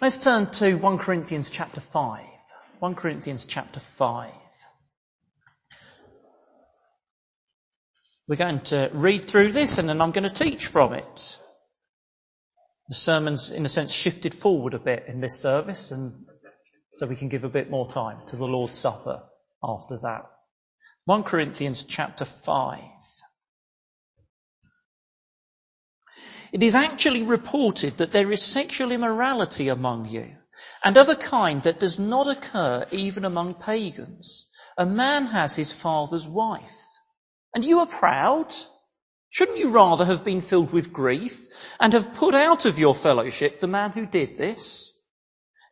Let's turn to 1 Corinthians chapter 5. 1 Corinthians chapter 5. We're going to read through this and then I'm going to teach from it. The sermon's, in a sense, shifted forward a bit in this service and so we can give a bit more time to the Lord's Supper after that. 1 Corinthians chapter 5. It is actually reported that there is sexual immorality among you, and of a kind that does not occur even among pagans. A man has his father's wife. And you are proud? Shouldn't you rather have been filled with grief and have put out of your fellowship the man who did this?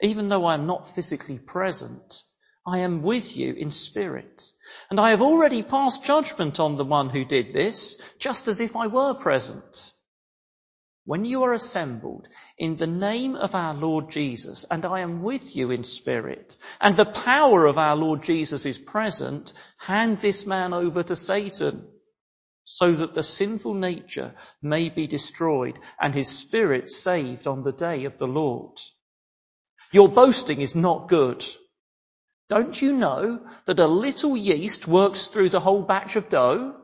Even though I am not physically present, I am with you in spirit. And I have already passed judgment on the one who did this, just as if I were present. When you are assembled in the name of our Lord Jesus, and I am with you in spirit, and the power of our Lord Jesus is present, hand this man over to Satan, so that the sinful nature may be destroyed and his spirit saved on the day of the Lord. Your boasting is not good. Don't you know that a little yeast works through the whole batch of dough?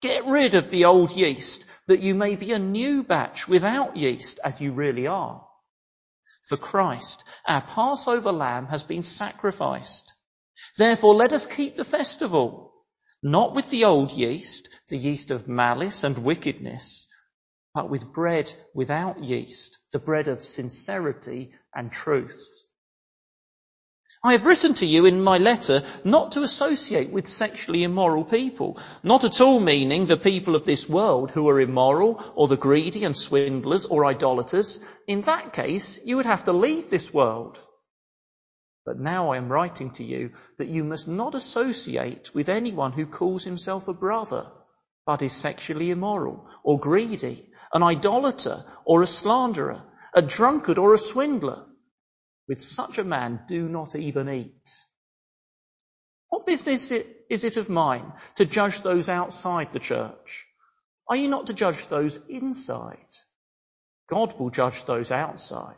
Get rid of the old yeast that you may be a new batch without yeast as you really are. For Christ, our Passover lamb has been sacrificed. Therefore let us keep the festival, not with the old yeast, the yeast of malice and wickedness, but with bread without yeast, the bread of sincerity and truth. I have written to you in my letter not to associate with sexually immoral people, not at all meaning the people of this world who are immoral or the greedy and swindlers or idolaters. In that case, you would have to leave this world. But now I am writing to you that you must not associate with anyone who calls himself a brother, but is sexually immoral or greedy, an idolater or a slanderer, a drunkard or a swindler. With such a man, do not even eat. What business is it of mine to judge those outside the church? Are you not to judge those inside? God will judge those outside.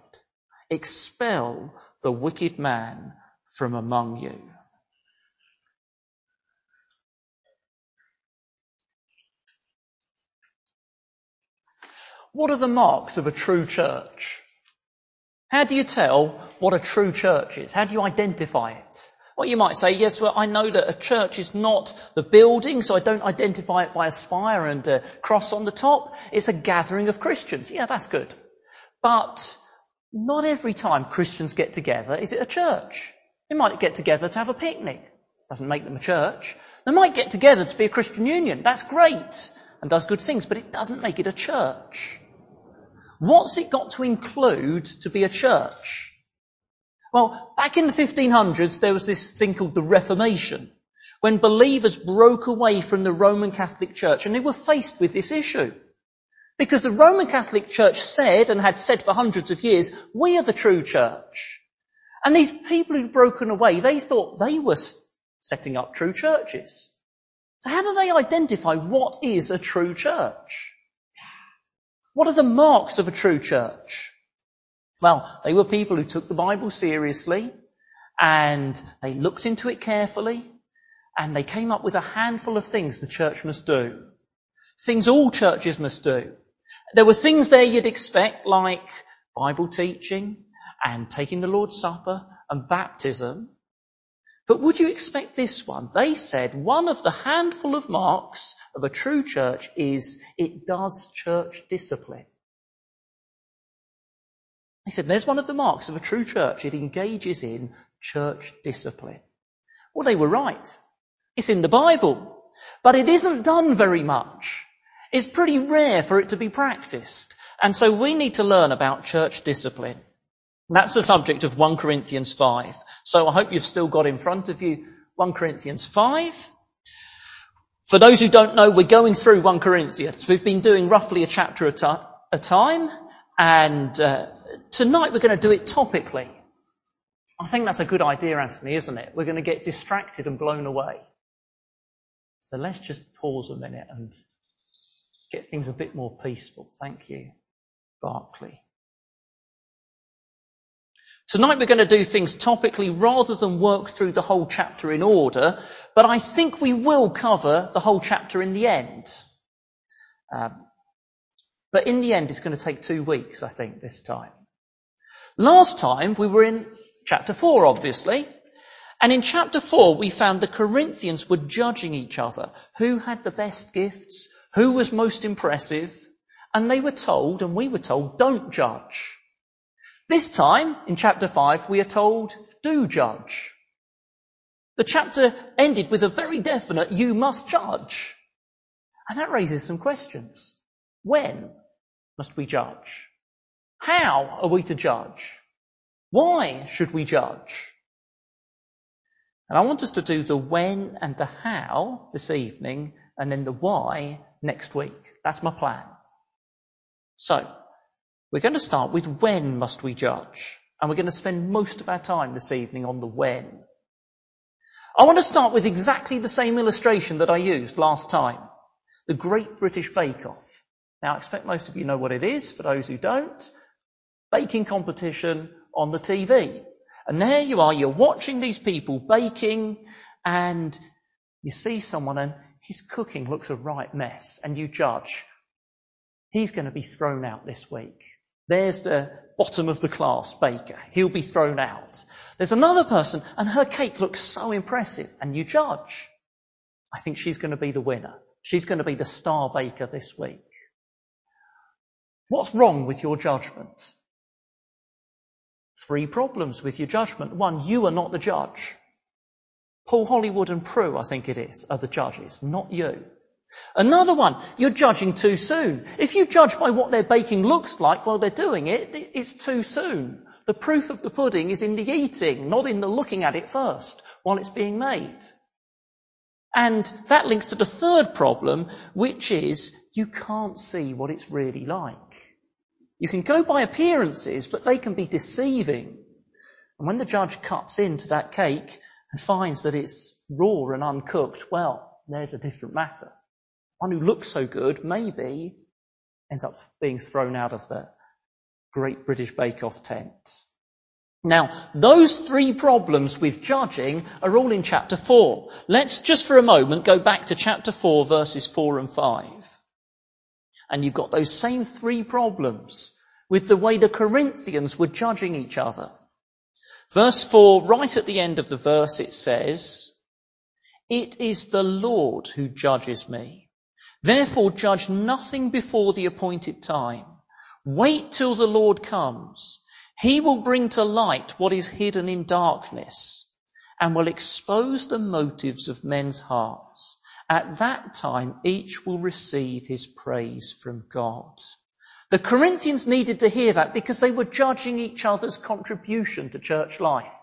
Expel the wicked man from among you. What are the marks of a true church? How do you tell what a true church is? How do you identify it? Well, you might say, yes, well, I know that a church is not the building, so I don't identify it by a spire and a cross on the top. It's a gathering of Christians. Yeah, that's good. But not every time Christians get together is it a church. They might get together to have a picnic. Doesn't make them a church. They might get together to be a Christian union. That's great and does good things, but it doesn't make it a church. What's it got to include to be a church? Well, back in the 1500s, there was this thing called the Reformation, when believers broke away from the Roman Catholic Church and they were faced with this issue. Because the Roman Catholic Church said, and had said for hundreds of years, we are the true church. And these people who'd broken away, they thought they were setting up true churches. So how do they identify what is a true church? What are the marks of a true church? Well, they were people who took the Bible seriously and they looked into it carefully and they came up with a handful of things the church must do. Things all churches must do. There were things there you'd expect like Bible teaching and taking the Lord's Supper and baptism. But would you expect this one? They said one of the handful of marks of a true church is it does church discipline. They said there's one of the marks of a true church. It engages in church discipline. Well, they were right. It's in the Bible. But it isn't done very much. It's pretty rare for it to be practiced. And so we need to learn about church discipline. That's the subject of 1 Corinthians 5. So I hope you've still got in front of you 1 Corinthians 5. For those who don't know, we're going through 1 Corinthians. We've been doing roughly a chapter at a time, and uh, tonight we're going to do it topically. I think that's a good idea, Anthony, isn't it? We're going to get distracted and blown away. So let's just pause a minute and get things a bit more peaceful. Thank you, Barclay. Tonight we're going to do things topically rather than work through the whole chapter in order, but I think we will cover the whole chapter in the end. Um, but in the end, it's going to take two weeks, I think, this time. Last time we were in chapter four, obviously. And in chapter four, we found the Corinthians were judging each other. Who had the best gifts? Who was most impressive? And they were told, and we were told, don't judge. This time, in chapter 5, we are told, do judge. The chapter ended with a very definite, you must judge. And that raises some questions. When must we judge? How are we to judge? Why should we judge? And I want us to do the when and the how this evening, and then the why next week. That's my plan. So, we're going to start with when must we judge? And we're going to spend most of our time this evening on the when. I want to start with exactly the same illustration that I used last time. The Great British Bake Off. Now I expect most of you know what it is, for those who don't. Baking competition on the TV. And there you are, you're watching these people baking and you see someone and his cooking looks a right mess and you judge. He's going to be thrown out this week. There's the bottom of the class baker. He'll be thrown out. There's another person and her cake looks so impressive and you judge. I think she's going to be the winner. She's going to be the star baker this week. What's wrong with your judgment? Three problems with your judgment. One, you are not the judge. Paul Hollywood and Prue, I think it is, are the judges, not you. Another one, you're judging too soon. If you judge by what their baking looks like while they're doing it, it's too soon. The proof of the pudding is in the eating, not in the looking at it first while it's being made. And that links to the third problem, which is you can't see what it's really like. You can go by appearances, but they can be deceiving. And when the judge cuts into that cake and finds that it's raw and uncooked, well, there's a different matter one who looks so good maybe ends up being thrown out of the Great British Bake Off tent. Now, those three problems with judging are all in chapter 4. Let's just for a moment go back to chapter 4 verses 4 and 5. And you've got those same three problems with the way the Corinthians were judging each other. Verse 4, right at the end of the verse, it says, It is the Lord who judges me. Therefore judge nothing before the appointed time. Wait till the Lord comes. He will bring to light what is hidden in darkness and will expose the motives of men's hearts. At that time, each will receive his praise from God. The Corinthians needed to hear that because they were judging each other's contribution to church life.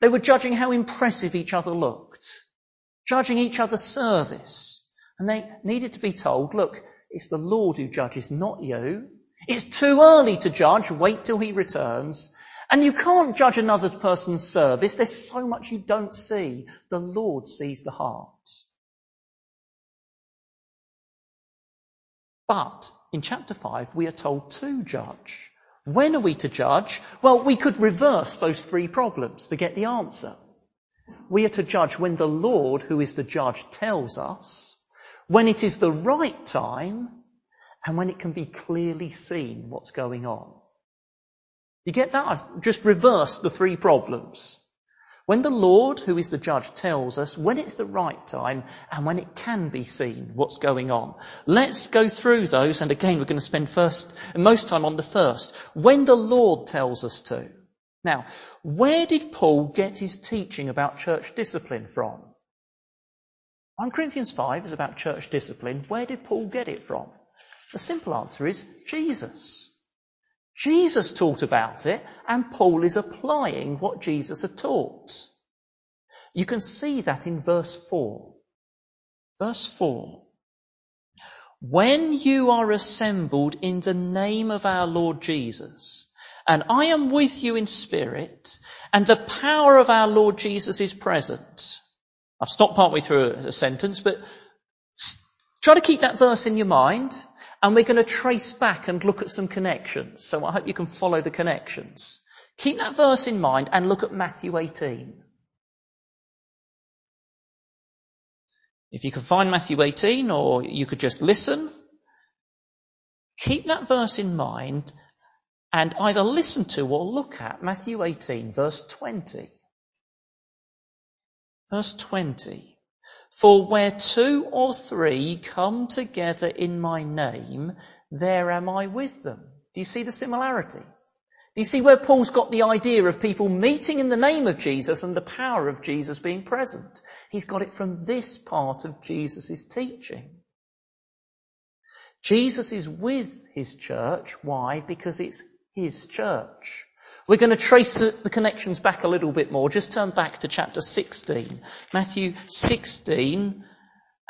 They were judging how impressive each other looked, judging each other's service, and they needed to be told, look, it's the Lord who judges, not you. It's too early to judge. Wait till he returns. And you can't judge another person's service. There's so much you don't see. The Lord sees the heart. But in chapter 5, we are told to judge. When are we to judge? Well, we could reverse those three problems to get the answer. We are to judge when the Lord, who is the judge, tells us, when it is the right time and when it can be clearly seen what's going on. You get that? I've just reversed the three problems. When the Lord, who is the judge, tells us when it's the right time and when it can be seen what's going on. Let's go through those, and again, we're going to spend first, most time on the first. When the Lord tells us to. Now, where did Paul get his teaching about church discipline from? 1 Corinthians 5 is about church discipline. Where did Paul get it from? The simple answer is Jesus. Jesus taught about it, and Paul is applying what Jesus had taught. You can see that in verse 4. Verse 4. When you are assembled in the name of our Lord Jesus, and I am with you in spirit, and the power of our Lord Jesus is present, I've stopped partway through a, sentence, but try to keep that verse in your mind, and we're going to trace back and look at some connections. So I hope you can follow the connections. Keep that verse in mind and look at Matthew 18. If you can find Matthew 18 or you could just listen, keep that verse in mind and either listen to or look at Matthew 18 verse 20. Verse 20. For where two or three come together in my name, there am I with them. Do you see the similarity? Do you see where Paul's got the idea of people meeting in the name of Jesus and the power of Jesus being present? He's got it from this part of Jesus' teaching. Jesus is with his church. Why? Because it's his church. We're going to trace the connections back a little bit more. Just turn back to chapter 16. Matthew 16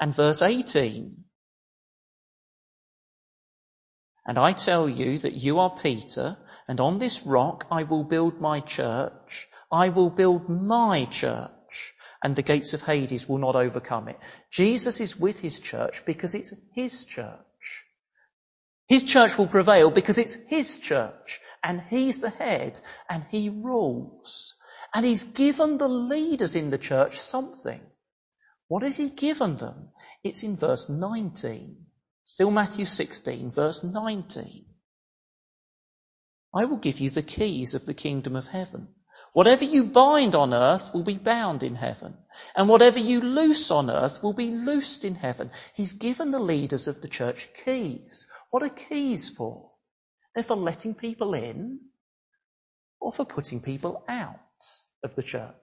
and verse 18. And I tell you that you are Peter, and on this rock I will build my church. I will build my church, and the gates of Hades will not overcome it. Jesus is with his church because it's his church. His church will prevail because it's his church and he's the head and he rules. And he's given the leaders in the church something. What has he given them? It's in verse 19. Still Matthew 16, verse 19. I will give you the keys of the kingdom of heaven. Whatever you bind on earth will be bound in heaven, and whatever you loose on earth will be loosed in heaven. He's given the leaders of the church keys. What are keys for? They're for letting people in or for putting people out of the church.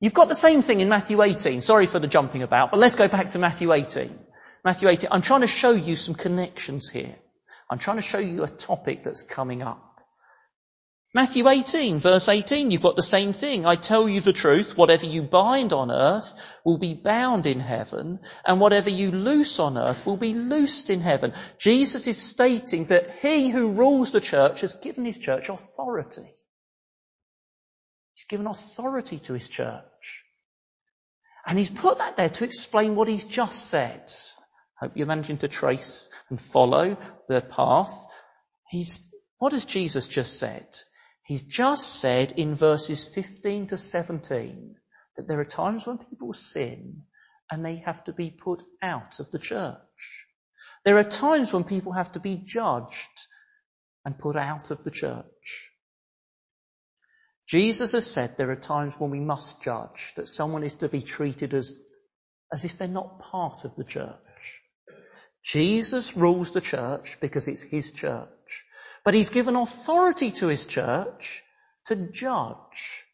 You've got the same thing in Matthew 18. Sorry for the jumping about, but let's go back to Matthew 18. Matthew 18. I'm trying to show you some connections here. I'm trying to show you a topic that's coming up. Matthew 18, verse 18, you've got the same thing. I tell you the truth, whatever you bind on earth will be bound in heaven, and whatever you loose on earth will be loosed in heaven. Jesus is stating that he who rules the church has given his church authority. He's given authority to his church. And he's put that there to explain what he's just said. Hope you're managing to trace and follow the path. He's, what has Jesus just said? He's just said in verses 15 to 17 that there are times when people sin and they have to be put out of the church. There are times when people have to be judged and put out of the church. Jesus has said there are times when we must judge, that someone is to be treated as, as if they're not part of the church. Jesus rules the church because it's his church. But he's given authority to his church to judge.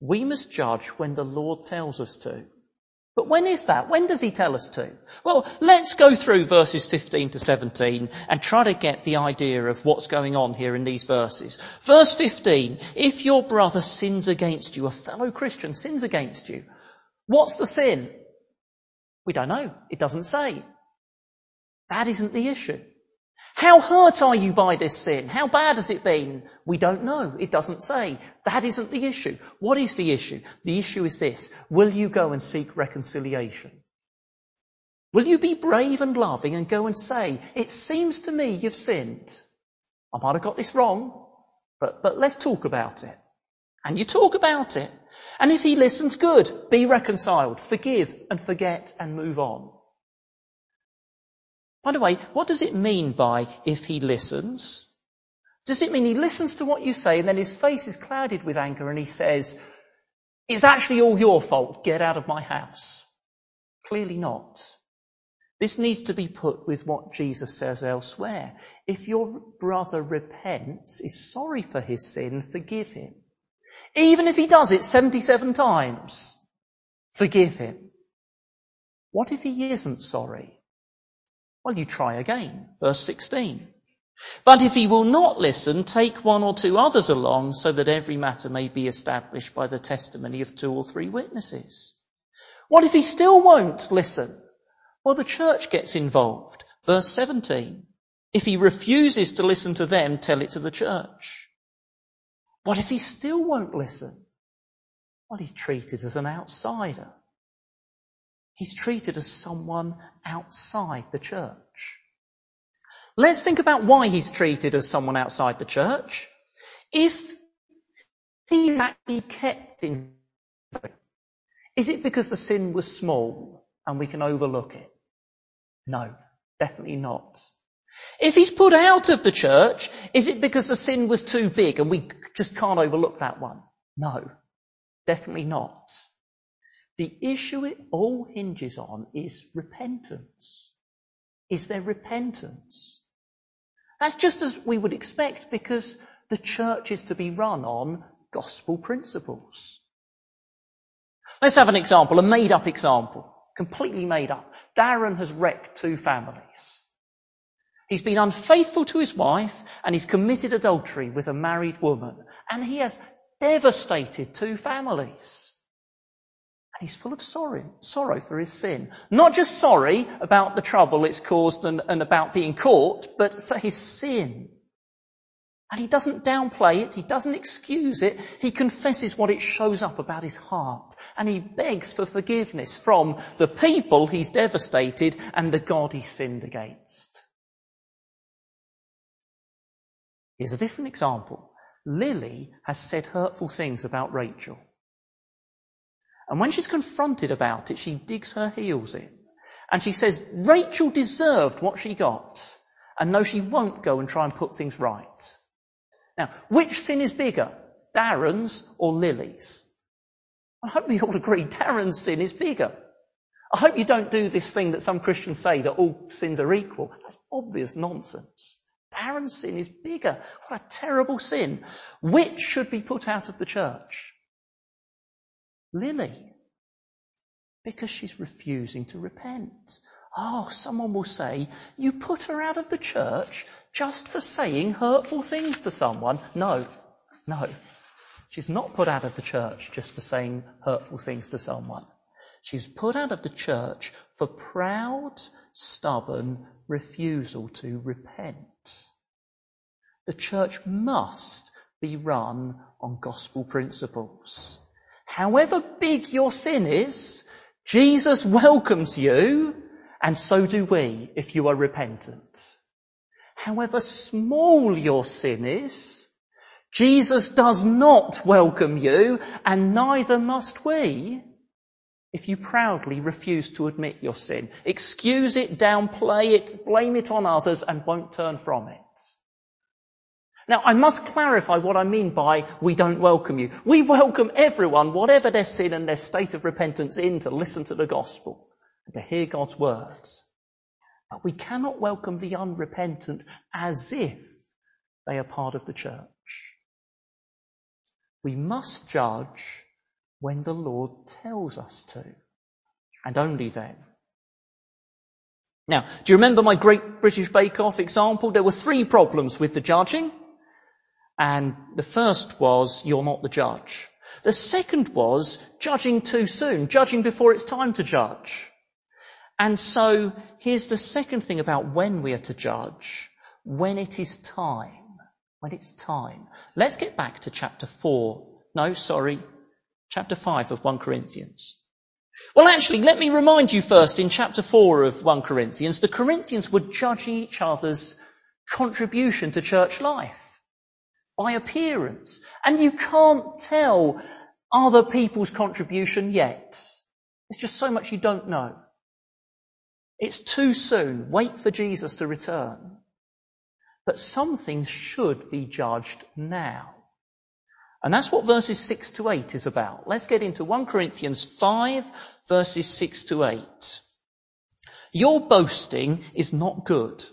We must judge when the Lord tells us to. But when is that? When does he tell us to? Well, let's go through verses 15 to 17 and try to get the idea of what's going on here in these verses. Verse 15, if your brother sins against you, a fellow Christian sins against you, what's the sin? We don't know. It doesn't say. That isn't the issue. How hurt are you by this sin? How bad has it been? We don't know. It doesn't say. That isn't the issue. What is the issue? The issue is this. Will you go and seek reconciliation? Will you be brave and loving and go and say, it seems to me you've sinned. I might have got this wrong, but, but let's talk about it. And you talk about it. And if he listens, good. Be reconciled. Forgive and forget and move on. By the way, what does it mean by if he listens? Does it mean he listens to what you say and then his face is clouded with anger and he says, it's actually all your fault, get out of my house? Clearly not. This needs to be put with what Jesus says elsewhere. If your brother repents, is sorry for his sin, forgive him. Even if he does it 77 times, forgive him. What if he isn't sorry? Well, you try again. Verse 16. But if he will not listen, take one or two others along so that every matter may be established by the testimony of two or three witnesses. What if he still won't listen? Well, the church gets involved. Verse 17. If he refuses to listen to them, tell it to the church. What if he still won't listen? Well, he's treated as an outsider. He's treated as someone outside the church. Let's think about why he's treated as someone outside the church. If he's actually kept in, is it because the sin was small and we can overlook it? No, definitely not. If he's put out of the church, is it because the sin was too big and we just can't overlook that one? No, definitely not. The issue it all hinges on is repentance. Is there repentance? That's just as we would expect because the church is to be run on gospel principles. Let's have an example, a made up example, completely made up. Darren has wrecked two families. He's been unfaithful to his wife and he's committed adultery with a married woman and he has devastated two families. And he's full of sorrow, sorrow for his sin. Not just sorry about the trouble it's caused and, and about being caught, but for his sin. And he doesn't downplay it, he doesn't excuse it, he confesses what it shows up about his heart. And he begs for forgiveness from the people he's devastated and the God he sinned against. Here's a different example. Lily has said hurtful things about Rachel. And when she's confronted about it, she digs her heels in. And she says, Rachel deserved what she got. And no, she won't go and try and put things right. Now, which sin is bigger? Darren's or Lily's? I hope we all agree Darren's sin is bigger. I hope you don't do this thing that some Christians say that all sins are equal. That's obvious nonsense. Darren's sin is bigger. What a terrible sin. Which should be put out of the church? Lily. Because she's refusing to repent. Oh, someone will say, you put her out of the church just for saying hurtful things to someone. No, no. She's not put out of the church just for saying hurtful things to someone. She's put out of the church for proud, stubborn refusal to repent. The church must be run on gospel principles. However big your sin is, Jesus welcomes you, and so do we if you are repentant. However small your sin is, Jesus does not welcome you, and neither must we if you proudly refuse to admit your sin, excuse it, downplay it, blame it on others, and won't turn from it. Now, I must clarify what I mean by we don't welcome you. We welcome everyone, whatever their sin and their state of repentance, in to listen to the gospel and to hear God's words. But we cannot welcome the unrepentant as if they are part of the church. We must judge when the Lord tells us to, and only then. Now, do you remember my Great British Bake Off example? There were three problems with the judging. And the first was, you're not the judge. The second was judging too soon, judging before it's time to judge. And so here's the second thing about when we are to judge. When it is time. When it's time. Let's get back to chapter 4. No, sorry. Chapter 5 of 1 Corinthians. Well, actually, let me remind you first in chapter 4 of 1 Corinthians, the Corinthians were judging each other's contribution to church life by appearance. And you can't tell other people's contribution yet. There's just so much you don't know. It's too soon. Wait for Jesus to return. But some things should be judged now. And that's what verses 6 to 8 is about. Let's get into 1 Corinthians 5 verses 6 to 8. Your boasting is not good.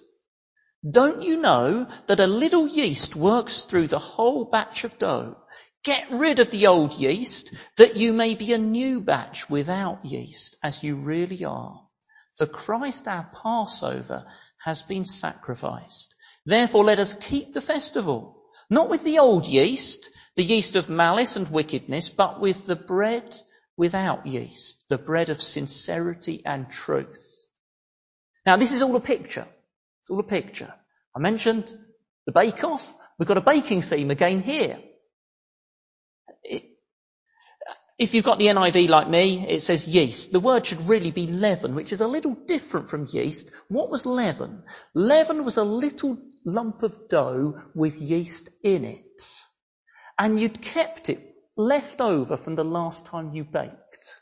Don't you know that a little yeast works through the whole batch of dough? Get rid of the old yeast that you may be a new batch without yeast as you really are. For Christ our Passover has been sacrificed. Therefore let us keep the festival, not with the old yeast, the yeast of malice and wickedness, but with the bread without yeast, the bread of sincerity and truth. Now this is all a picture. It's all a picture. I mentioned the bake off. We've got a baking theme again here. If you've got the NIV like me, it says yeast. The word should really be leaven, which is a little different from yeast. What was leaven? Leaven was a little lump of dough with yeast in it. and you'd kept it left over from the last time you baked.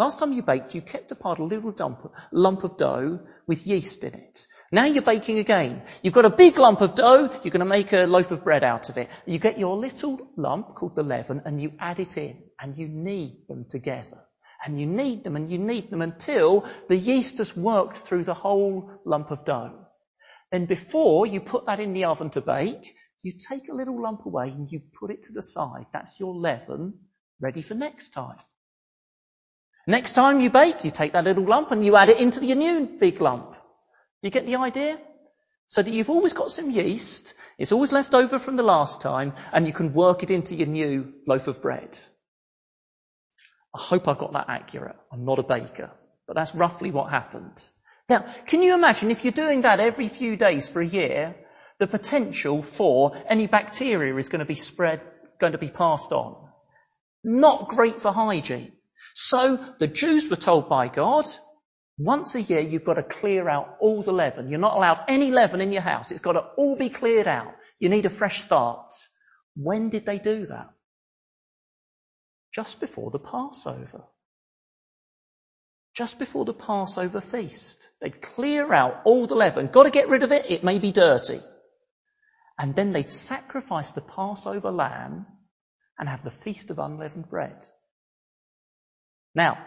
Last time you baked, you kept apart a little dump, lump of dough with yeast in it. Now you're baking again. You've got a big lump of dough, you're going to make a loaf of bread out of it. You get your little lump called the leaven and you add it in and you knead them together. And you knead them and you knead them until the yeast has worked through the whole lump of dough. Then before you put that in the oven to bake, you take a little lump away and you put it to the side. That's your leaven ready for next time. Next time you bake, you take that little lump and you add it into your new big lump. Do you get the idea? So that you've always got some yeast, it's always left over from the last time, and you can work it into your new loaf of bread. I hope I got that accurate. I'm not a baker, but that's roughly what happened. Now, can you imagine if you're doing that every few days for a year, the potential for any bacteria is going to be spread, going to be passed on. Not great for hygiene. So the Jews were told by God, once a year you've got to clear out all the leaven. You're not allowed any leaven in your house. It's got to all be cleared out. You need a fresh start. When did they do that? Just before the Passover. Just before the Passover feast. They'd clear out all the leaven. Got to get rid of it. It may be dirty. And then they'd sacrifice the Passover lamb and have the feast of unleavened bread. Now,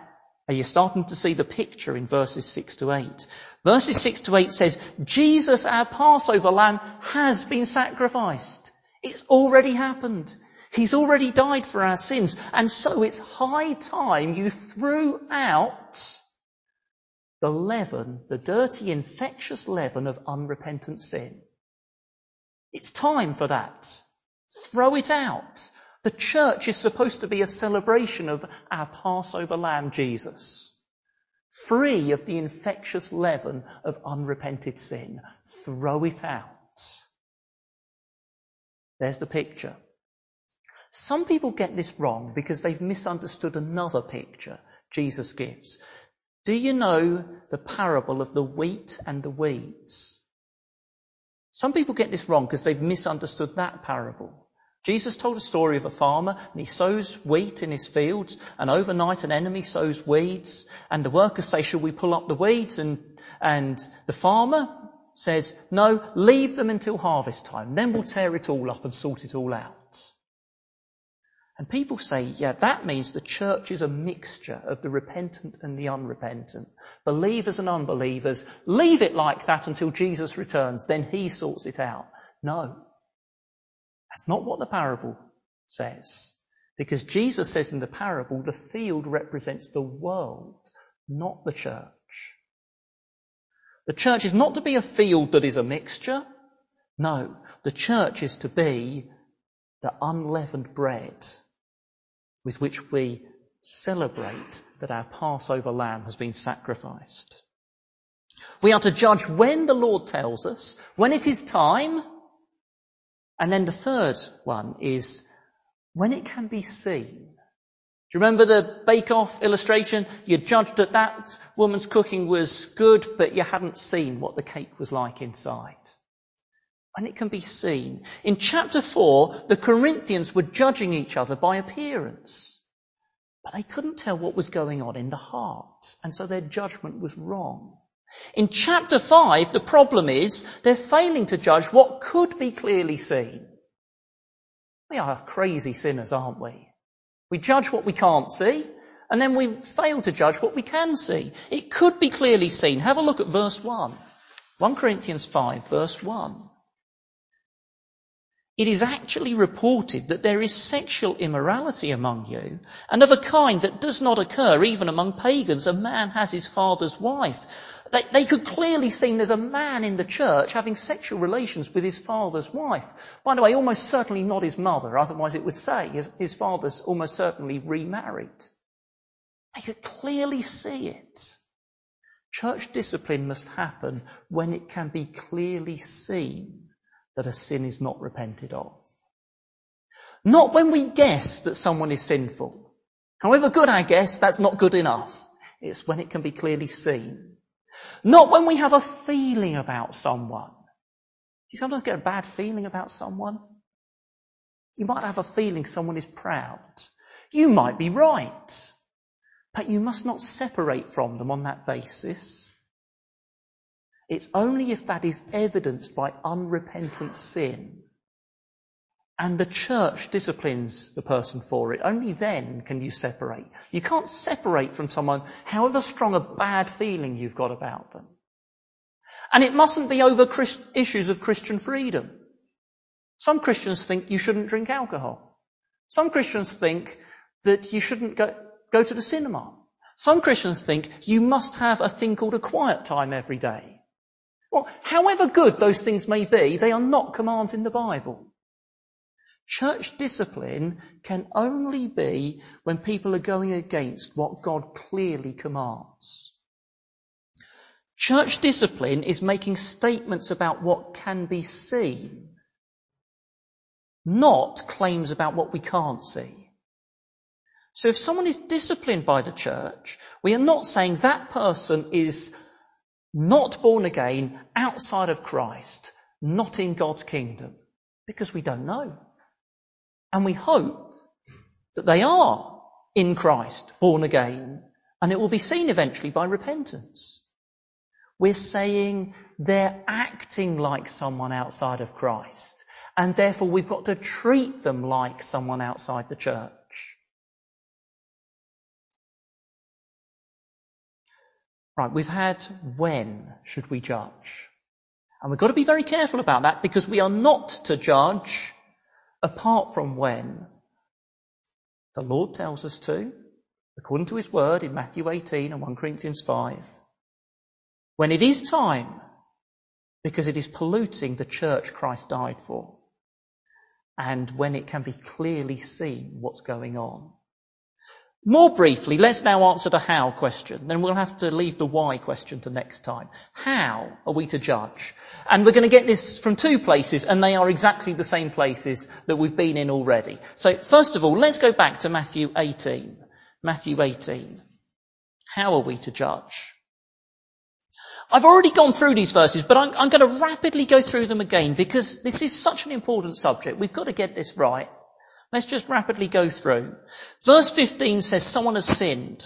are you starting to see the picture in verses 6 to 8? Verses 6 to 8 says, Jesus, our Passover lamb, has been sacrificed. It's already happened. He's already died for our sins. And so it's high time you threw out the leaven, the dirty, infectious leaven of unrepentant sin. It's time for that. Throw it out. The church is supposed to be a celebration of our Passover lamb, Jesus. Free of the infectious leaven of unrepented sin. Throw it out. There's the picture. Some people get this wrong because they've misunderstood another picture Jesus gives. Do you know the parable of the wheat and the weeds? Some people get this wrong because they've misunderstood that parable. Jesus told a story of a farmer and he sows wheat in his fields and overnight an enemy sows weeds and the workers say, shall we pull up the weeds? And, and the farmer says, no, leave them until harvest time. Then we'll tear it all up and sort it all out. And people say, yeah, that means the church is a mixture of the repentant and the unrepentant. Believers and unbelievers. Leave it like that until Jesus returns, then he sorts it out. No. That's not what the parable says. Because Jesus says in the parable, the field represents the world, not the church. The church is not to be a field that is a mixture. No, the church is to be the unleavened bread with which we celebrate that our Passover lamb has been sacrificed. We are to judge when the Lord tells us, when it is time. And then the third one is when it can be seen. Do you remember the bake-off illustration? You judged that that woman's cooking was good, but you hadn't seen what the cake was like inside and it can be seen. In chapter 4, the Corinthians were judging each other by appearance. But they couldn't tell what was going on in the heart, and so their judgment was wrong. In chapter 5, the problem is they're failing to judge what could be clearly seen. We are crazy sinners, aren't we? We judge what we can't see, and then we fail to judge what we can see. It could be clearly seen. Have a look at verse 1. 1 Corinthians 5, verse 1. It is actually reported that there is sexual immorality among you, and of a kind that does not occur even among pagans. A man has his father's wife. They, they, could clearly see there's a man in the church having sexual relations with his father's wife. By the way, almost certainly not his mother, otherwise it would say his, his father's almost certainly remarried. They could clearly see it. Church discipline must happen when it can be clearly seen that a sin is not repented of. Not when we guess that someone is sinful. However good our guess, that's not good enough. It's when it can be clearly seen. Not when we have a feeling about someone. You sometimes get a bad feeling about someone? You might have a feeling someone is proud. You might be right. But you must not separate from them on that basis. It's only if that is evidenced by unrepentant sin and the church disciplines the person for it, only then can you separate. You can't separate from someone however strong a bad feeling you've got about them. And it mustn't be over Christ- issues of Christian freedom. Some Christians think you shouldn't drink alcohol. Some Christians think that you shouldn't go, go to the cinema. Some Christians think you must have a thing called a quiet time every day. Well, however good those things may be, they are not commands in the Bible. Church discipline can only be when people are going against what God clearly commands. Church discipline is making statements about what can be seen, not claims about what we can't see. So if someone is disciplined by the church, we are not saying that person is not born again, outside of Christ, not in God's kingdom, because we don't know. And we hope that they are in Christ, born again, and it will be seen eventually by repentance. We're saying they're acting like someone outside of Christ, and therefore we've got to treat them like someone outside the church. Right, we've had when should we judge? And we've got to be very careful about that because we are not to judge apart from when the Lord tells us to, according to his word in Matthew 18 and 1 Corinthians 5, when it is time, because it is polluting the church Christ died for, and when it can be clearly seen what's going on. More briefly, let's now answer the how question. Then we'll have to leave the why question to next time. How are we to judge? And we're going to get this from two places, and they are exactly the same places that we've been in already. So first of all, let's go back to Matthew 18. Matthew 18. How are we to judge? I've already gone through these verses, but I'm, I'm going to rapidly go through them again because this is such an important subject. We've got to get this right. Let's just rapidly go through. Verse 15 says someone has sinned.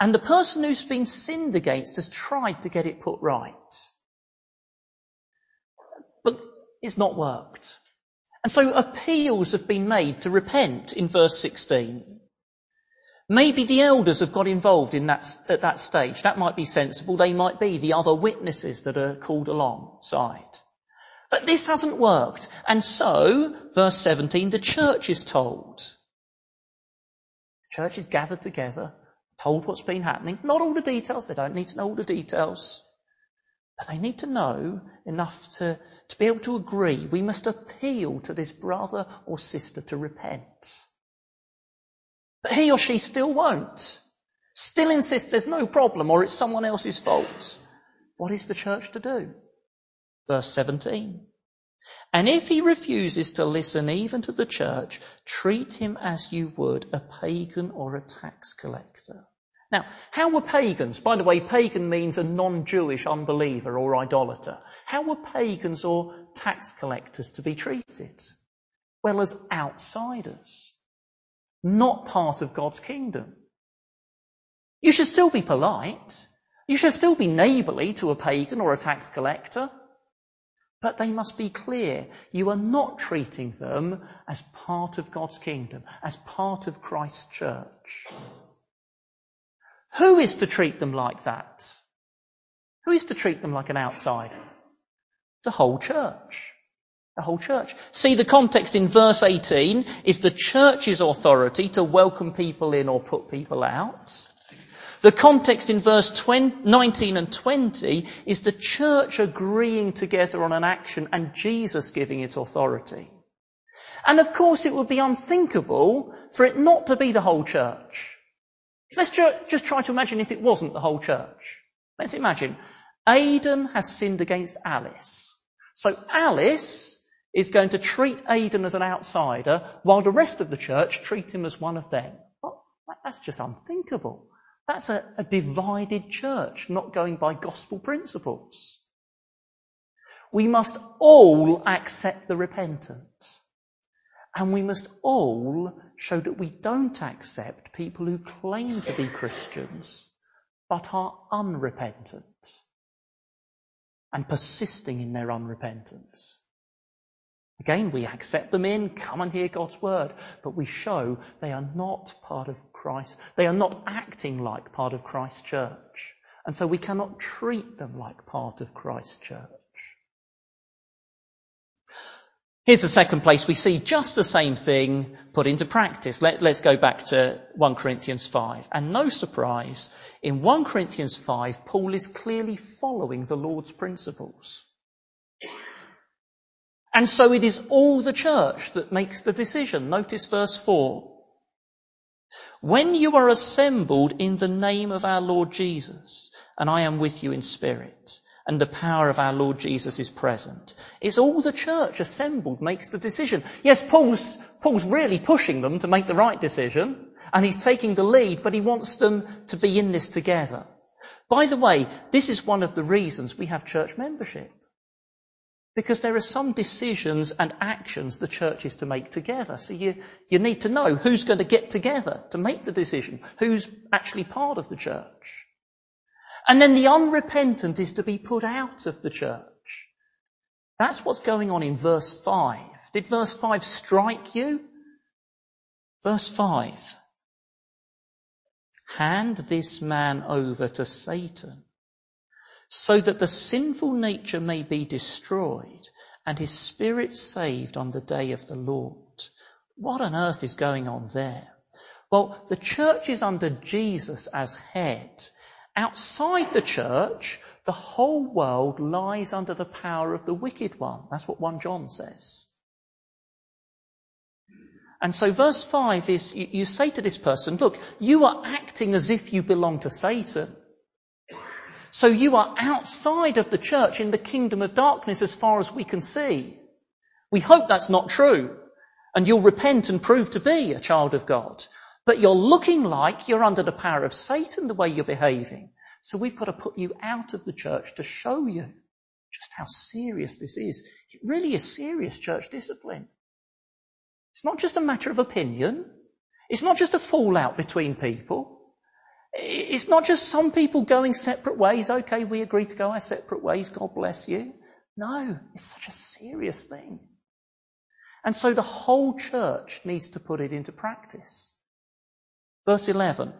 And the person who's been sinned against has tried to get it put right. But it's not worked. And so appeals have been made to repent in verse 16. Maybe the elders have got involved in that, at that stage. That might be sensible. They might be the other witnesses that are called alongside. But this hasn't worked. And so, verse 17, the church is told. The church is gathered together, told what's been happening. Not all the details, they don't need to know all the details. But they need to know enough to, to be able to agree. We must appeal to this brother or sister to repent. But he or she still won't. Still insists there's no problem or it's someone else's fault. What is the church to do? Verse 17. And if he refuses to listen even to the church, treat him as you would a pagan or a tax collector. Now, how were pagans, by the way, pagan means a non-Jewish unbeliever or idolater. How were pagans or tax collectors to be treated? Well, as outsiders. Not part of God's kingdom. You should still be polite. You should still be neighbourly to a pagan or a tax collector. But they must be clear. You are not treating them as part of God's kingdom, as part of Christ's church. Who is to treat them like that? Who is to treat them like an outsider? The whole church. The whole church. See, the context in verse 18 is the church's authority to welcome people in or put people out. The context in verse 20, 19 and 20 is the church agreeing together on an action and Jesus giving it authority. And of course it would be unthinkable for it not to be the whole church. Let's ju- just try to imagine if it wasn't the whole church. Let's imagine Aidan has sinned against Alice. So Alice is going to treat Aidan as an outsider while the rest of the church treat him as one of them. Well, that's just unthinkable. That's a, a divided church, not going by gospel principles. We must all accept the repentant. And we must all show that we don't accept people who claim to be Christians but are unrepentant and persisting in their unrepentance. Again, we accept them in, come and hear God's word, but we show they are not part of Christ. They are not acting like part of Christ's church. And so we cannot treat them like part of Christ's church. Here's the second place we see just the same thing put into practice. Let, us go back to 1 Corinthians 5. And no surprise, in 1 Corinthians 5, Paul is clearly following the Lord's principles. And so it is all the church that makes the decision. Notice verse 4. When you are assembled in the name of our Lord Jesus, and I am with you in spirit, and the power of our Lord Jesus is present. It's all the church assembled makes the decision. Yes, Paul's, Paul's really pushing them to make the right decision, and he's taking the lead, but he wants them to be in this together. By the way, this is one of the reasons we have church membership. Because there are some decisions and actions the church is to make together. So you, you need to know who's going to get together to make the decision, who's actually part of the church. And then the unrepentant is to be put out of the church. That's what's going on in verse 5. Did verse 5 strike you? Verse 5. Hand this man over to Satan so that the sinful nature may be destroyed and his spirit saved on the day of the Lord. What on earth is going on there? Well, the church is under Jesus as head Outside the church, the whole world lies under the power of the wicked one. That's what 1 John says. And so verse 5 is, you, you say to this person, look, you are acting as if you belong to Satan. So you are outside of the church in the kingdom of darkness as far as we can see. We hope that's not true. And you'll repent and prove to be a child of God. But you're looking like you're under the power of Satan the way you're behaving. So we've got to put you out of the church to show you just how serious this is. It really is serious church discipline. It's not just a matter of opinion. It's not just a fallout between people. It's not just some people going separate ways. Okay, we agree to go our separate ways. God bless you. No, it's such a serious thing. And so the whole church needs to put it into practice. Verse 11.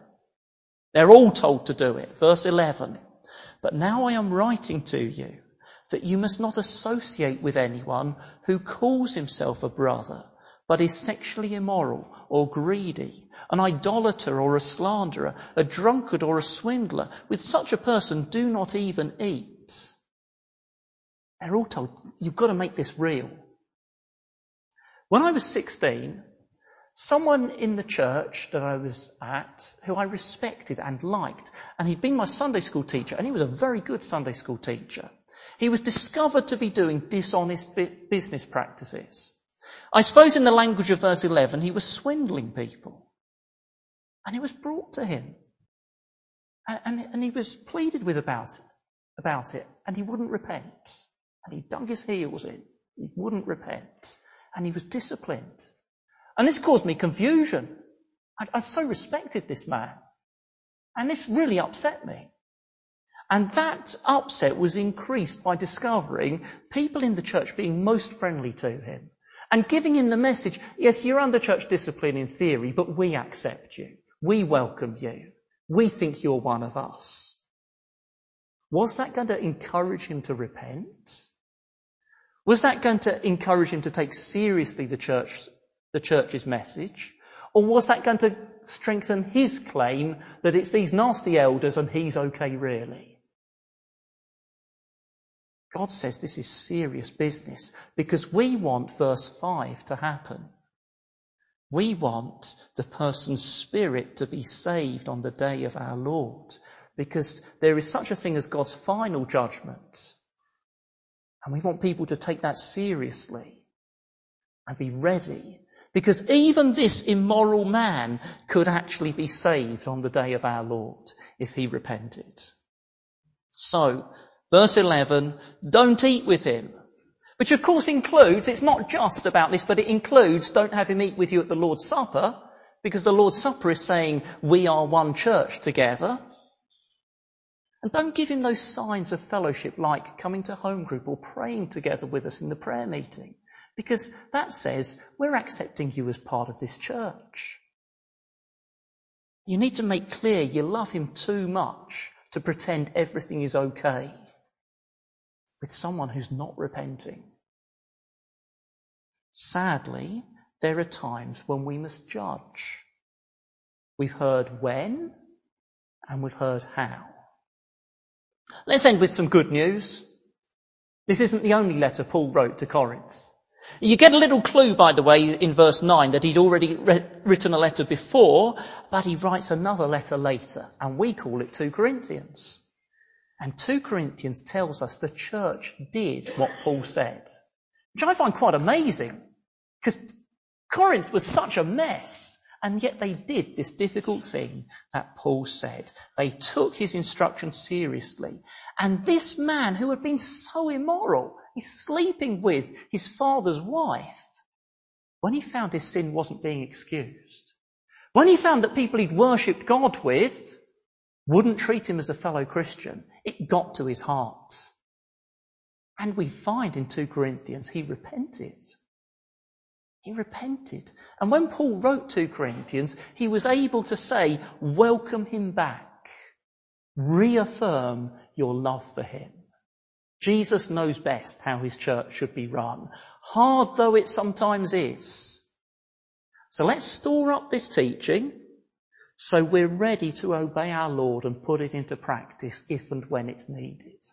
They're all told to do it. Verse 11. But now I am writing to you that you must not associate with anyone who calls himself a brother, but is sexually immoral or greedy, an idolater or a slanderer, a drunkard or a swindler. With such a person, do not even eat. They're all told, you've got to make this real. When I was 16, someone in the church that I was at who I respected and liked, and he'd been my Sunday school teacher, and he was a very good Sunday school teacher. He was discovered to be doing dishonest business practices. I suppose in the language of verse 11, he was swindling people. And it was brought to him. And, and, and he was pleaded with about, about it, and he wouldn't repent. And he dug his heels in. He wouldn't repent. And he was disciplined. And this caused me confusion. I, I so respected this man. And this really upset me. And that upset was increased by discovering people in the church being most friendly to him and giving him the message, yes, you're under church discipline in theory, but we accept you. We welcome you. We think you're one of us. Was that going to encourage him to repent? Was that going to encourage him to take seriously the church the church's message? Or was that going to strengthen his claim that it's these nasty elders and he's okay really? God says this is serious business because we want verse 5 to happen. We want the person's spirit to be saved on the day of our Lord because there is such a thing as God's final judgment. And we want people to take that seriously and be ready because even this immoral man could actually be saved on the day of our Lord if he repented. So, verse 11, don't eat with him, Which of course includes, it's not just about this, but it includes don't have him eat with you at the Lord's Supper, because the Lord's Supper is saying we are one church together. And don't give him those signs of fellowship like coming to home group or praying together with us in the prayer meeting. Because that says we're accepting you as part of this church. You need to make clear you love him too much to pretend everything is okay with someone who's not repenting. Sadly, there are times when we must judge. We've heard when and we've heard how. Let's end with some good news. This isn't the only letter Paul wrote to Corinth. You get a little clue, by the way, in verse 9 that he'd already re- written a letter before, but he writes another letter later, and we call it 2 Corinthians. And 2 Corinthians tells us the church did what Paul said, which I find quite amazing, because Corinth was such a mess. And yet they did this difficult thing that Paul said. They took his instructions seriously. And this man who had been so immoral, he's sleeping with his father's wife, when he found his sin wasn't being excused, when he found that people he'd worshipped God with wouldn't treat him as a fellow Christian, it got to his heart. And we find in 2 Corinthians he repented. He repented. And when Paul wrote 2 Corinthians, he was able to say, welcome him back. Reaffirm your love for him. Jesus knows best how his church should be run, hard though it sometimes is. So let's store up this teaching so we're ready to obey our Lord and put it into practice if and when it's needed.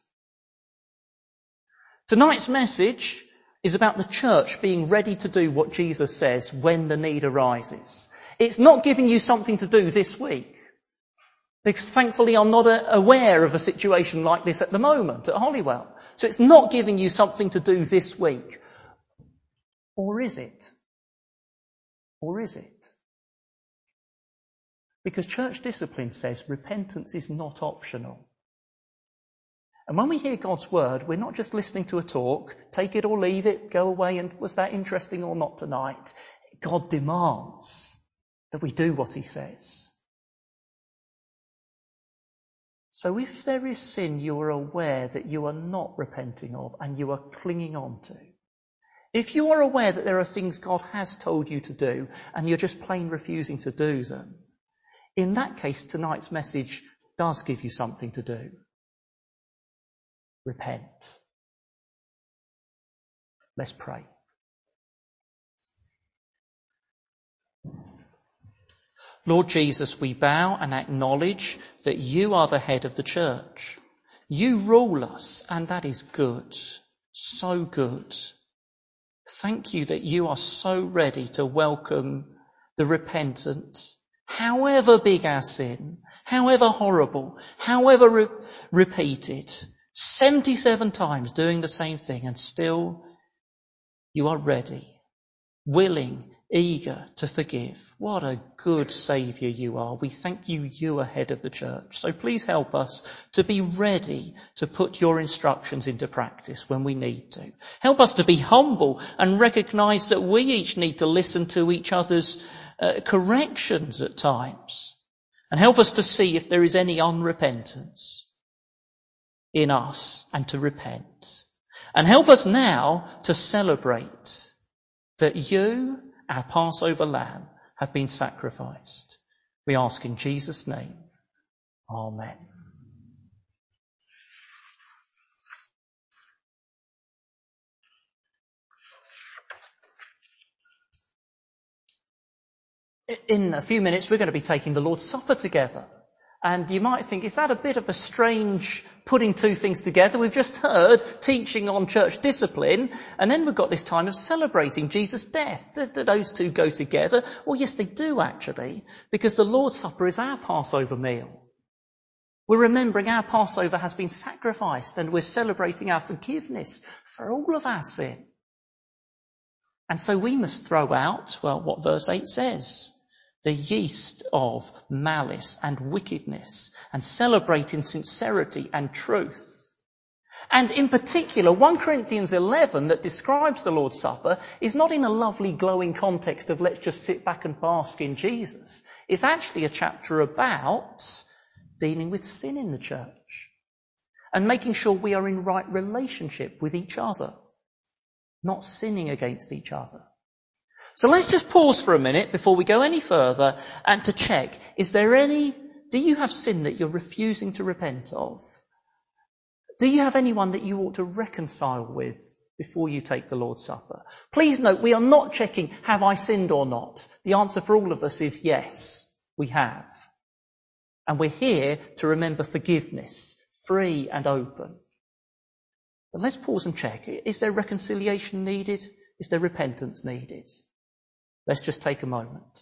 Tonight's message is about the church being ready to do what Jesus says when the need arises. It's not giving you something to do this week. Because thankfully I'm not aware of a situation like this at the moment at Hollywell. So it's not giving you something to do this week. Or is it? Or is it? Because church discipline says repentance is not optional. And when we hear God's word, we're not just listening to a talk, take it or leave it, go away, and was that interesting or not tonight? God demands that we do what he says. So if there is sin you are aware that you are not repenting of and you are clinging on to, if you are aware that there are things God has told you to do and you're just plain refusing to do them, in that case tonight's message does give you something to do repent. Let's pray. Lord Jesus, we bow and acknowledge that you are the head of the church. You rule us, and that is good. So good. Thank you that you are so ready to welcome the repentant, however big our sin, however horrible, however re- repeated, 77 times doing the same thing and still you are ready, willing, eager to forgive. What a good saviour you are. We thank you, you are head of the church. So please help us to be ready to put your instructions into practice when we need to. Help us to be humble and recognise that we each need to listen to each other's uh, corrections at times. And help us to see if there is any unrepentance in us and to repent. And help us now to celebrate that you, our Passover lamb, have been sacrificed. We ask in Jesus' name. Amen. In a few minutes, we're going to be taking the Lord's Supper together. And you might think, is that a bit of a strange putting two things together? We've just heard teaching on church discipline, and then we've got this time of celebrating Jesus' death. Do those two go together? Well, yes, they do actually, because the Lord's Supper is our Passover meal. We're remembering our Passover has been sacrificed, and we're celebrating our forgiveness for all of our sin. And so we must throw out, well, what verse 8 says the yeast of malice and wickedness and celebrate in sincerity and truth. And in particular, 1 Corinthians 11 that describes the Lord's Supper is not in a lovely glowing context of let's just sit back and bask in Jesus. It's actually a chapter about dealing with sin in the church and making sure we are in right relationship with each other, not sinning against each other. So let's just pause for a minute before we go any further and to check, is there any, do you have sin that you're refusing to repent of? Do you have anyone that you ought to reconcile with before you take the Lord's Supper? Please note, we are not checking, have I sinned or not? The answer for all of us is yes, we have. And we're here to remember forgiveness, free and open. But let's pause and check. Is there reconciliation needed? Is there repentance needed? Let's just take a moment.